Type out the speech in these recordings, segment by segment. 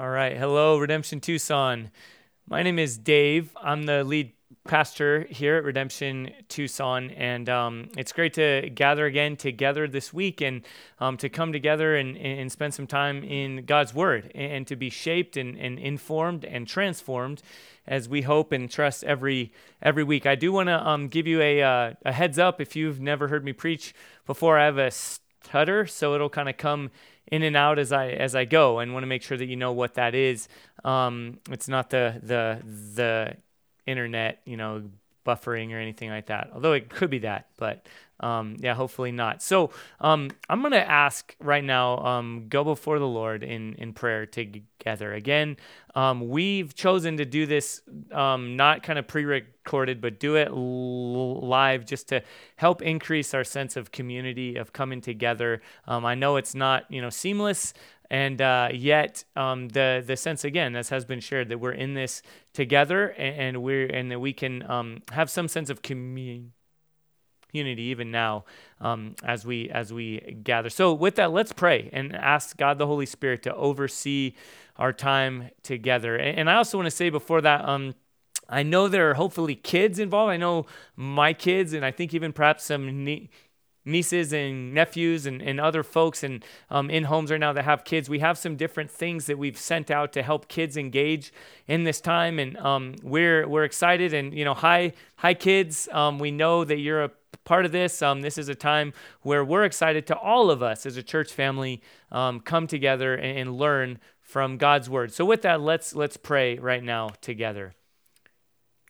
All right. Hello, Redemption Tucson. My name is Dave. I'm the lead pastor here at Redemption Tucson, and um, it's great to gather again together this week and um, to come together and, and spend some time in God's Word and, to be shaped and, and informed and transformed as we hope and trust every every week. I do want to um, give you a, uh, a heads up if you've never heard me preach before. I have a stutter, so it'll kind of come in and out as I as I go, and want to make sure that you know what that is. Um, it's not the the the internet, you know, buffering or anything like that. Although it could be that, but um, yeah, hopefully not. So um, I'm going to ask right now, um, go before the Lord in, in prayer together. Again, um, we've chosen to do this um, not kind of pre recorded, but do it l- live just to help increase our sense of community, of coming together. Um, I know it's not, you know, seamless. And uh, yet, the the sense again, as has been shared, that we're in this together, and, and we're and that we can have some sense of community unity even now um, as we as we gather. So with that, let's pray and ask God the Holy Spirit to oversee our time together. And, and I also want to say before that. Um, I know there are hopefully kids involved. I know my kids, and I think even perhaps some ne- nieces and nephews and, and other folks and um, in homes right now that have kids we have some different things that we've sent out to help kids engage in this time and um, we're we're excited and you know hi hi kids um, we know that you're a part of this. Um, this is a time where we're excited to all of us as a church family um, come together and, and learn from God's word. So with that, let's let's pray right now together.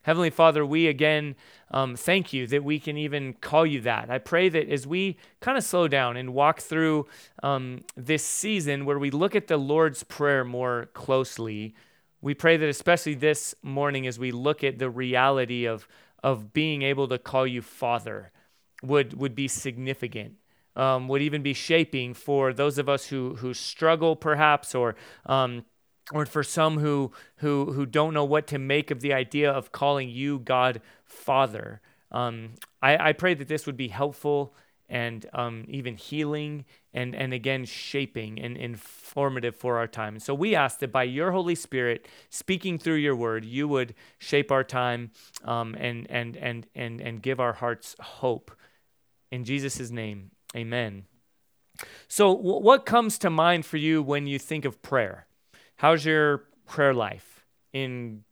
Heavenly Father, we again um, thank you that we can even call you that. I pray that as we kind of slow down and walk through um, this season where we look at the Lord's Prayer more closely, we pray that especially this morning as we look at the reality of, of being able to call you Father would, would be significant. Um, would even be shaping for those of us who, who struggle perhaps or um, or for some who who who don't know what to make of the idea of calling you God Father. Um, I, I pray that this would be helpful and um, even healing and, and again shaping and informative for our time. And so we ask that by your Holy Spirit speaking through your word, you would shape our time um, and, and, and, and, and give our hearts hope. In Jesus' name, amen. So, w- what comes to mind for you when you think of prayer? How's your prayer life in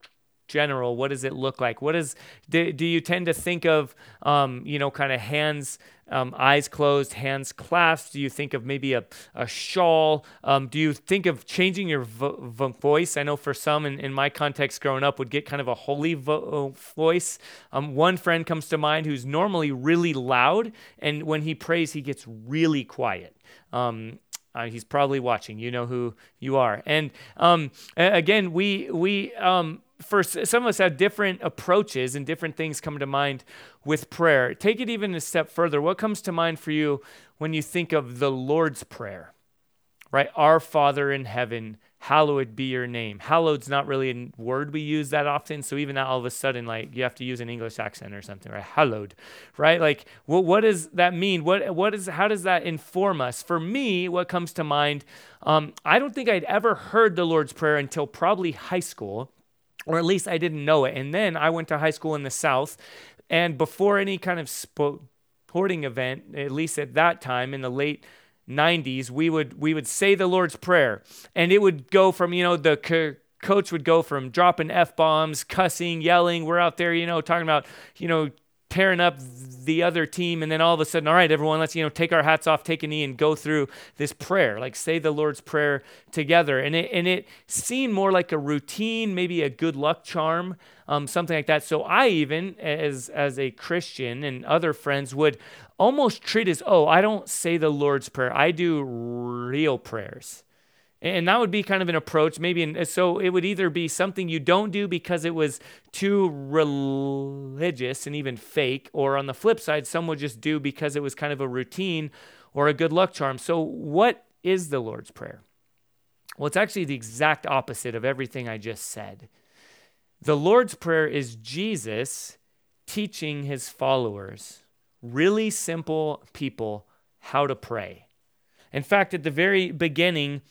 general? What does it look like? What is do, do you tend to think of um, you know kind of hands um, eyes closed, hands clasped? Do you think of maybe a, a shawl? Um, do you think of changing your vo- vo- voice? I know for some in, in my context growing up would get kind of a holy vo- voice. Um, one friend comes to mind who's normally really loud, and when he prays, he gets really quiet. Um, uh, he's probably watching. You know who you are. And um, again, we we um, for some of us have different approaches and different things come to mind with prayer. Take it even a step further. What comes to mind for you when you think of the Lord's Prayer? Right? Our Father in heaven, hallowed be your name. Hallowed's not really a word we use that often. So even that all of a sudden, like you have to use an English accent or something, right? Hallowed, right? Like what, what does that mean? What, what is, how does that inform us? For me, what comes to mind, um, I don't think I'd ever heard the Lord's Prayer until probably high school or at least I didn't know it. And then I went to high school in the South, and before any kind of sporting event, at least at that time in the late 90s, we would we would say the Lord's Prayer, and it would go from you know the co- coach would go from dropping f bombs, cussing, yelling. We're out there, you know, talking about you know tearing up the other team and then all of a sudden all right everyone let's you know take our hats off take a knee and go through this prayer like say the lord's prayer together. And it and it seemed more like a routine maybe a good luck charm um, something like that. So i even as as a christian and other friends would almost treat as oh i don't say the lord's prayer. I do real prayers and that would be kind of an approach, maybe. In, so it would either be something you don't do because it was too religious and even fake, or on the flip side, some would just do because it was kind of a routine or a good luck charm. So, what is the Lord's Prayer? Well, it's actually the exact opposite of everything I just said. The Lord's Prayer is Jesus teaching his followers, really simple people, how to pray. In fact, at the very beginning,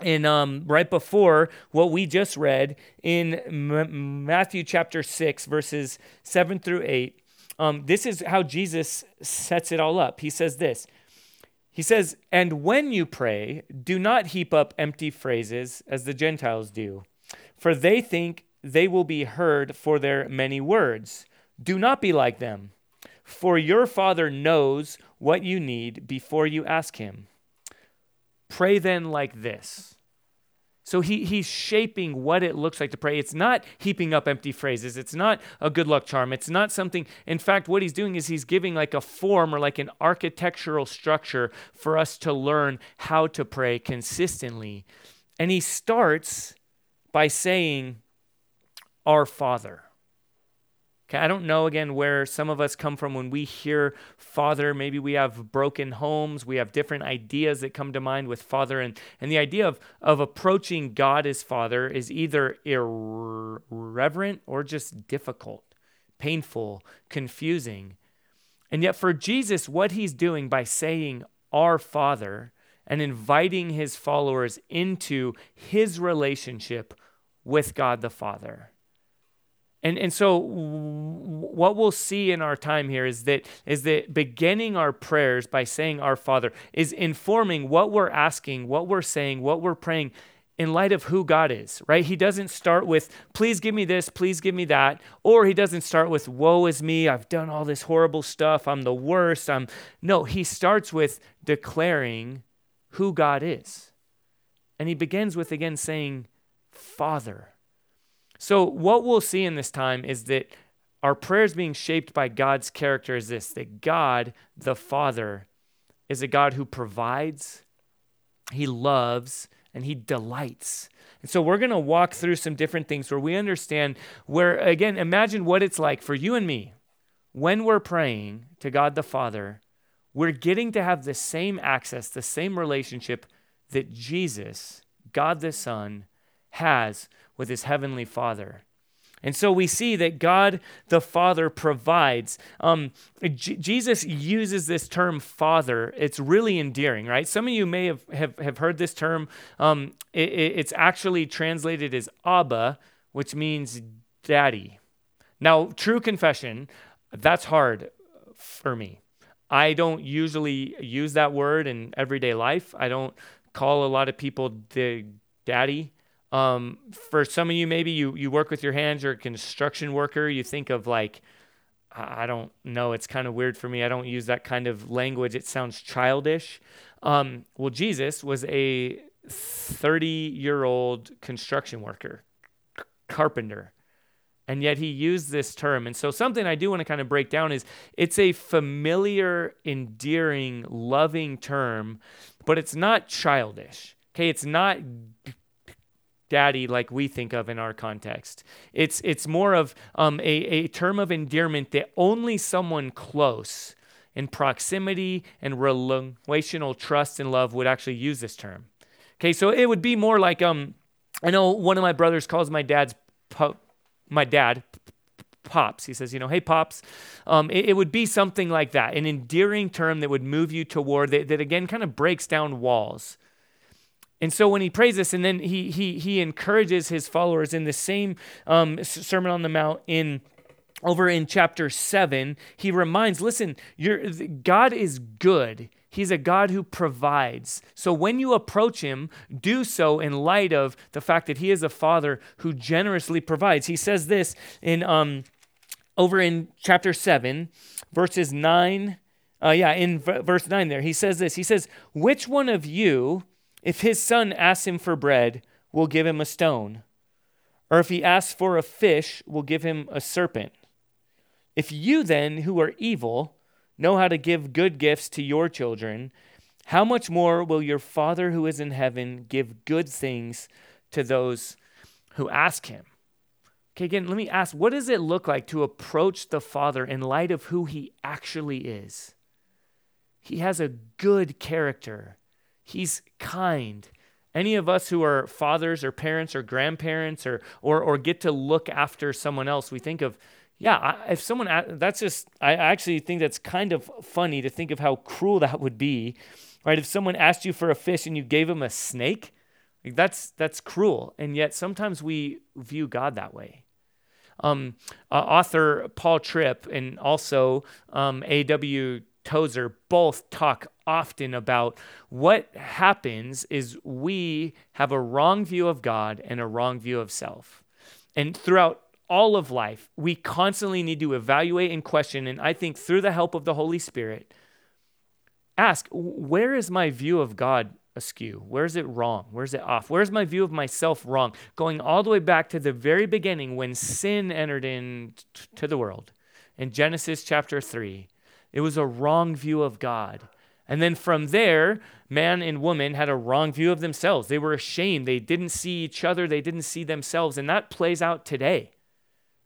in um, right before what we just read in M- Matthew chapter 6, verses 7 through 8. Um, this is how Jesus sets it all up. He says this He says, And when you pray, do not heap up empty phrases as the Gentiles do, for they think they will be heard for their many words. Do not be like them, for your Father knows what you need before you ask Him. Pray then like this. So he, he's shaping what it looks like to pray. It's not heaping up empty phrases. It's not a good luck charm. It's not something, in fact, what he's doing is he's giving like a form or like an architectural structure for us to learn how to pray consistently. And he starts by saying, Our Father. Okay, I don't know again where some of us come from when we hear father. Maybe we have broken homes, we have different ideas that come to mind with father. And, and the idea of, of approaching God as father is either irreverent or just difficult, painful, confusing. And yet, for Jesus, what he's doing by saying, Our Father, and inviting his followers into his relationship with God the Father and, and so what we'll see in our time here is that is that beginning our prayers by saying our Father is informing what we're asking, what we're saying, what we're praying in light of who God is, right? He doesn't start with, please give me this, please give me that, or he doesn't start with, woe is me, I've done all this horrible stuff, I'm the worst. I'm no, he starts with declaring who God is. And he begins with again saying, Father. So, what we'll see in this time is that our prayers being shaped by God's character is this that God, the Father, is a God who provides, He loves, and He delights. And so we're going to walk through some different things where we understand where, again, imagine what it's like for you and me when we're praying to God the Father, we're getting to have the same access, the same relationship that Jesus, God the Son, has with his heavenly Father. And so we see that God the Father provides. Um, J- Jesus uses this term Father. It's really endearing, right? Some of you may have, have, have heard this term. Um, it, it's actually translated as Abba, which means daddy. Now, true confession, that's hard for me. I don't usually use that word in everyday life. I don't call a lot of people the daddy. Um, for some of you, maybe you, you work with your hands, you're a construction worker, you think of like, I don't know, it's kind of weird for me. I don't use that kind of language, it sounds childish. Um, well, Jesus was a 30 year old construction worker, carpenter. And yet he used this term. And so, something I do want to kind of break down is it's a familiar, endearing, loving term, but it's not childish. Okay, it's not daddy like we think of in our context. It's, it's more of um, a, a term of endearment that only someone close in proximity and relational trust and love would actually use this term. Okay, so it would be more like um, I know one of my brothers calls my dad's my dad pops. He says, you know, hey pops. Um, it, it, would be something like that, an endearing term that would move you toward that, that again kind of breaks down walls. And so when he prays this, and then he he he encourages his followers in the same um, Sermon on the Mount in over in chapter seven, he reminds, listen, God is good. He's a God who provides. So when you approach him, do so in light of the fact that he is a father who generously provides. He says this in um, over in chapter 7, verses 9. Uh, yeah, in v- verse 9 there, he says this. He says, Which one of you, if his son asks him for bread, we'll give him a stone? Or if he asks for a fish, we'll give him a serpent? If you then, who are evil, know how to give good gifts to your children, how much more will your Father who is in heaven give good things to those who ask him? Okay, again, let me ask what does it look like to approach the Father in light of who he actually is? He has a good character. He's kind. Any of us who are fathers or parents or grandparents or, or, or get to look after someone else, we think of, yeah, if someone, that's just, I actually think that's kind of funny to think of how cruel that would be, right? If someone asked you for a fish and you gave them a snake, Like that's that's cruel, and yet sometimes we view God that way. Um, uh, author Paul Tripp and also um, A.W. Tozer both talk often about what happens is we have a wrong view of God and a wrong view of self. And throughout all of life, we constantly need to evaluate and question. And I think through the help of the Holy Spirit, ask where is my view of God askew? Where is it wrong? Where's it off? Where's my view of myself wrong? Going all the way back to the very beginning when sin entered into the world in Genesis chapter 3. It was a wrong view of God. And then from there, man and woman had a wrong view of themselves. They were ashamed. They didn't see each other. They didn't see themselves. And that plays out today,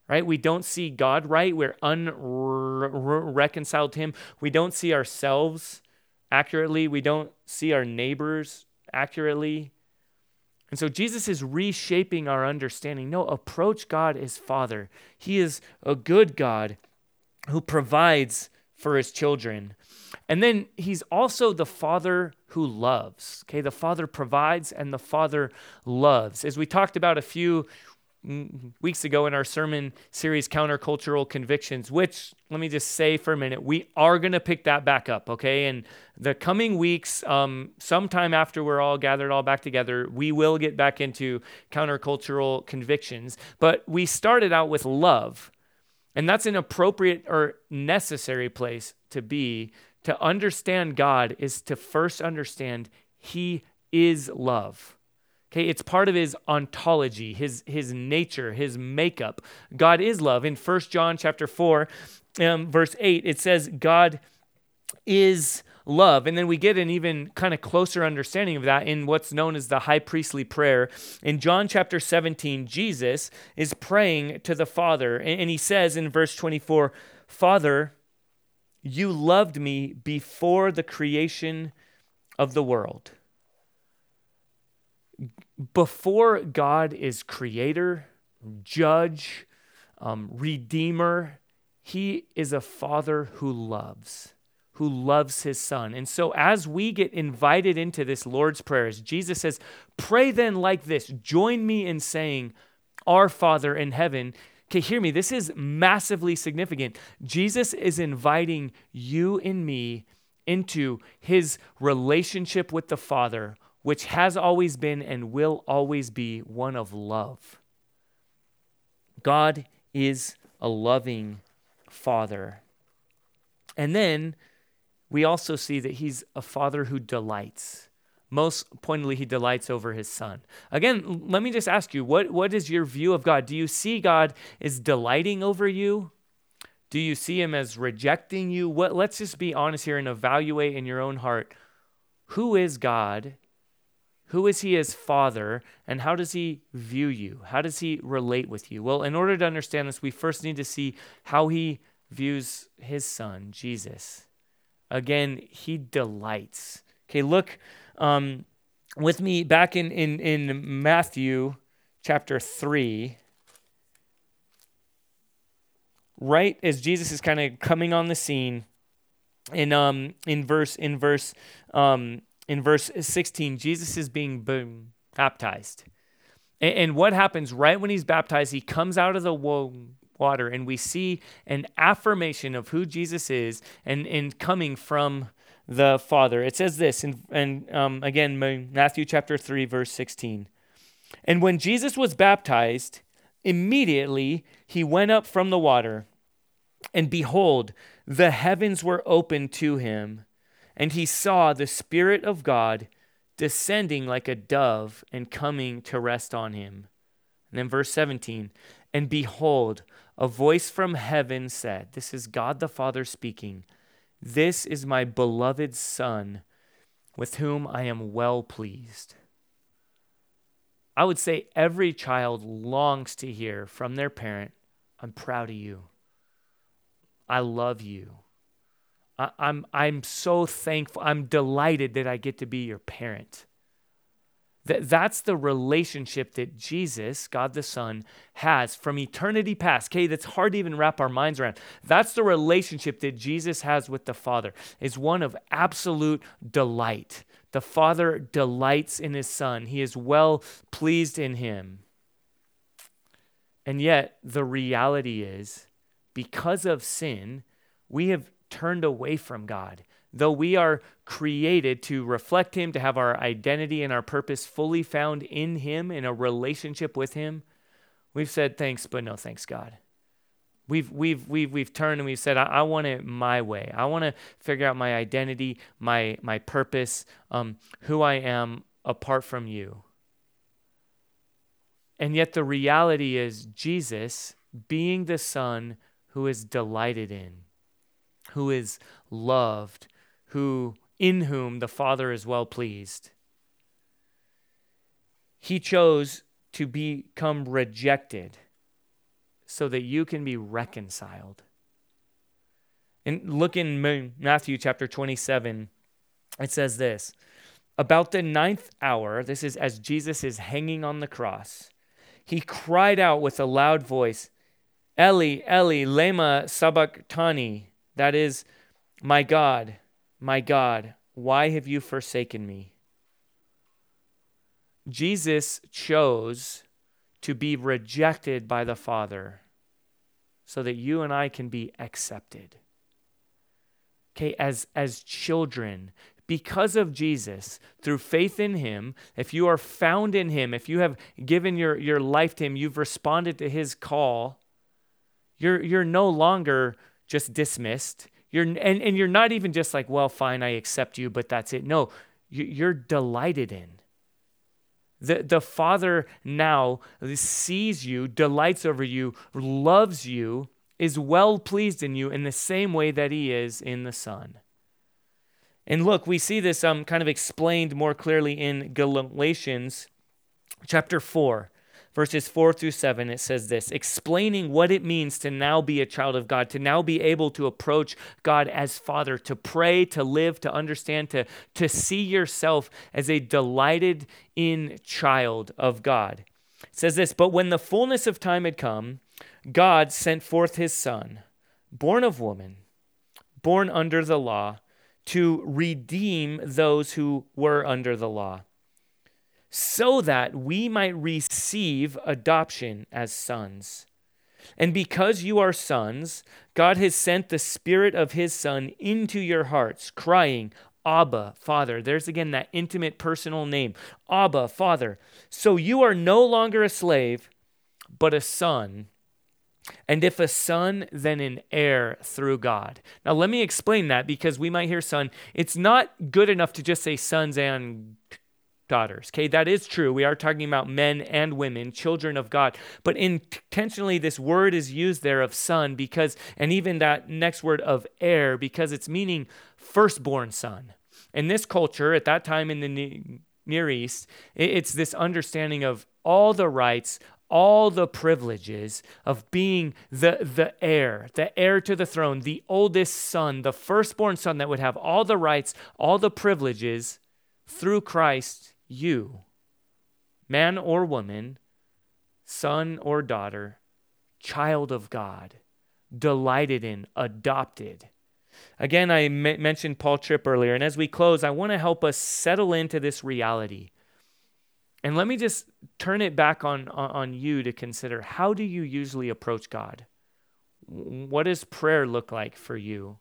right? We don't see God right. We're unreconciled to Him. We don't see ourselves accurately. We don't see our neighbors accurately. And so Jesus is reshaping our understanding. No, approach God as Father. He is a good God who provides for his children. And then he's also the father who loves. Okay, the father provides and the father loves. As we talked about a few weeks ago in our sermon series, Countercultural Convictions, which let me just say for a minute, we are going to pick that back up, okay? And the coming weeks, um, sometime after we're all gathered all back together, we will get back into countercultural convictions. But we started out with love. And that's an appropriate or necessary place to be. To understand God is to first understand He is love. Okay, it's part of his ontology, his his nature, his makeup. God is love. In 1 John chapter 4, um, verse 8, it says God is love. And then we get an even kind of closer understanding of that in what's known as the high priestly prayer. In John chapter 17, Jesus is praying to the Father, and he says in verse 24, Father, you loved me before the creation of the world before God is creator, judge, um, redeemer, he is a father who loves, who loves his son. And so, as we get invited into this Lord's Prayer, as Jesus says, Pray then like this, join me in saying, Our Father in heaven. Hear me, this is massively significant. Jesus is inviting you and me into his relationship with the Father which has always been and will always be one of love. God is a loving Father. And then we also see that He's a Father who delights. Most pointedly, He delights over His Son. Again, let me just ask you what, what is your view of God? Do you see God as delighting over you? Do you see Him as rejecting you? What, let's just be honest here and evaluate in your own heart who is God who is he as father, and how does he view you? How does he relate with you? Well, in order to understand this, we first need to see how he views his son, Jesus. Again, he delights. Okay, look um, with me back in, in, in Matthew chapter 3 right as Jesus is kind of coming on the scene in um in verse in verse um in verse 16, Jesus is being boom, baptized. And, what happens right when he's baptized? He comes out of the water, and we see an affirmation of who Jesus is and, and coming from the Father. It says this, and, and um, again, Matthew chapter 3, verse 16. And when Jesus was baptized, immediately he went up from the water, and behold, the heavens were opened to him and he saw the Spirit of God descending like a dove and coming to rest on him. And then verse 17, and behold, a voice from heaven said, This is God the Father speaking, This is my beloved Son, with whom I am well pleased. I would say every child longs to hear from their parent, I'm proud of you. I love you. I, I'm, I'm so thankful. I'm delighted that I get to be your parent. That, that's the relationship that Jesus, God the Son, has from eternity past. Okay, that's hard to even wrap our minds around. That's the relationship that Jesus has with the Father, is one of absolute delight The Father delights in his Son, he is well pleased in him. And yet, the reality is, because of sin, we have turned away from God. Though we are created to reflect Him, to have our identity and our purpose fully found in Him, in a relationship with Him, we've said thanks, but no thanks, God. We've, we've, we've, we've turned and we've said, I, I want it my way. I want to figure out my identity, my, my purpose, um, who I am apart from you. And yet the reality is Jesus being the Son who is delighted in, who is loved, who in whom the Father is well pleased. He chose to become rejected so that you can be reconciled. And look in Matthew chapter 27, it says this About the ninth hour, this is as Jesus is hanging on the cross, he cried out with a loud voice, Eli, Eli, lema sabachthani. That is, my God, my God, why have you forsaken me? Jesus chose to be rejected by the Father so that you and I can be accepted. Okay, as, as children, because of Jesus, through faith in Him, if you are found in Him, if you have given your, your life to Him, you've responded to His call, you're, you're no longer just dismissed. You're, and, and you're not even just like, well, fine, I accept you, but that's it. No, you're delighted in. The, the Father now sees you, delights over you, loves you, is well pleased in you in the same way that He is in the Son. And look, we see this um, kind of explained more clearly in Galatians chapter 4 verses 4 through 7, it says this explaining what it means to now be a child of God, to now be able to approach God as Father, to pray, to live, to understand, to, to see yourself as a delighted in child of God. It says this But when the fullness of time had come, God sent forth his Son, born of woman, born under the law, to redeem those who were under the law so that we might receive adoption as sons. And because you are sons, God has sent the Spirit of His Son into your hearts, crying, Abba, Father. There's again that intimate personal name, Abba, Father. So you are no longer a slave, but a son. And if a son, then an heir through God. Now, let me explain that because we might hear son. It's not good enough to just say sons and daughters. Okay, that is true. We are talking about men and women, children of God. But intentionally, this word is used there of son because, and even that next word of heir, because it's meaning firstborn son. In this culture, at that time in the Near East, it's this understanding of all the rights, all the privileges of being the, the heir, the heir to the throne, the oldest son, the firstborn son that would have all the rights, all the privileges through Christ you, man or woman, son or daughter, child of God, delighted in, adopted. Again, I m- mentioned Paul Tripp earlier, and as we close, I want to help us settle into this reality. And let me just turn it back on, on, on you to consider how do you usually approach God? What does prayer look like for you?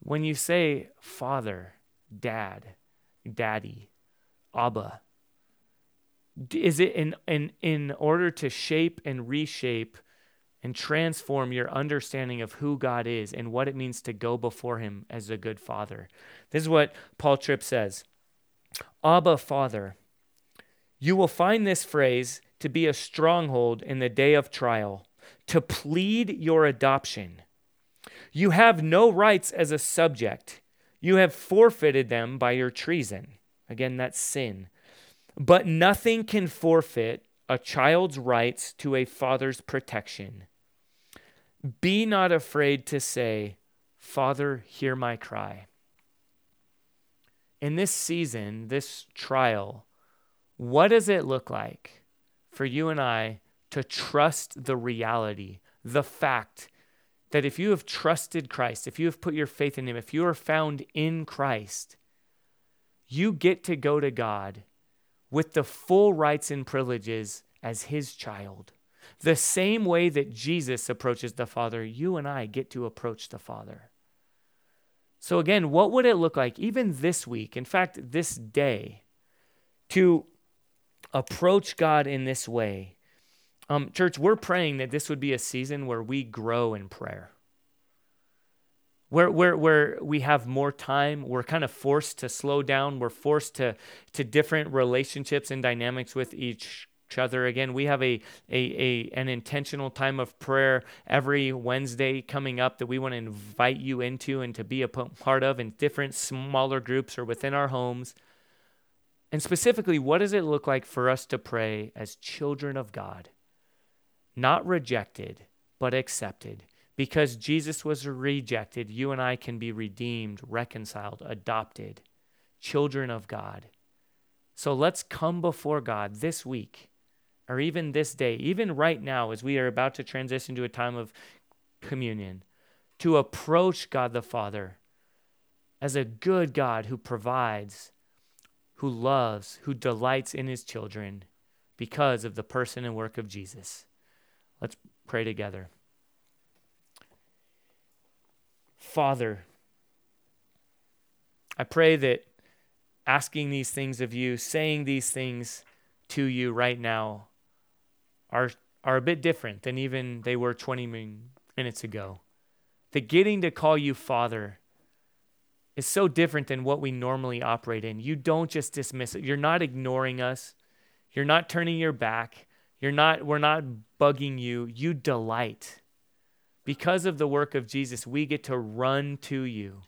When you say, Father, Dad, Daddy, Abba? Is it in, in, in order to shape and reshape and transform your understanding of who God is and what it means to go before Him as a good father? This is what Paul Tripp says Abba, Father. You will find this phrase to be a stronghold in the day of trial, to plead your adoption. You have no rights as a subject. You have forfeited them by your treason. Again, that's sin. But nothing can forfeit a child's rights to a father's protection. Be not afraid to say, Father, hear my cry. In this season, this trial, what does it look like for you and I to trust the reality, the fact that if you have trusted Christ, if you have put your faith in Him, if you are found in Christ, you get to go to God with the full rights and privileges as his child. The same way that Jesus approaches the Father, you and I get to approach the Father. So, again, what would it look like, even this week, in fact, this day, to approach God in this way? Um, church, we're praying that this would be a season where we grow in prayer where, where, where we have more time we're kind of forced to slow down. We're forced to, to different relationships and dynamics with each other. Again we have a, a, a an intentional time of prayer every wednesday coming up that we want to invite you into and to be a part of in different smaller groups or within our homes. And specifically what does it look like for us to pray as children of god? Not rejected but accepted because Jesus was rejected, you and I can be redeemed, reconciled, adopted, children of God. So let's come before God this week, or even this day, even right now, as we are about to transition to a time of communion, to approach God the Father as a good God who provides, who loves, who delights in his children because of the person and work of Jesus. Let's pray together. Father, I pray that asking these things of you, saying these things to you right now, are, are a bit different than even they were 20 minutes ago. That getting to call you Father is so different than what we normally operate in. You don't just dismiss it. You're not ignoring us. You're not turning your back. You're not we're not bugging you. You delight because of the work of Jesus, we get to run to you.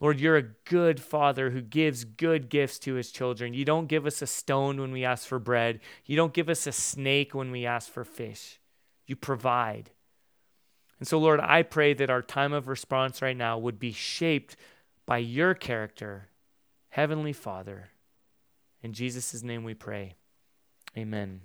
Lord, you're a good father who gives good gifts to his children. You don't give us a stone when we ask for bread, you don't give us a snake when we ask for fish. You provide. And so, Lord, I pray that our time of response right now would be shaped by your character, Heavenly Father. In Jesus' name we pray. Amen.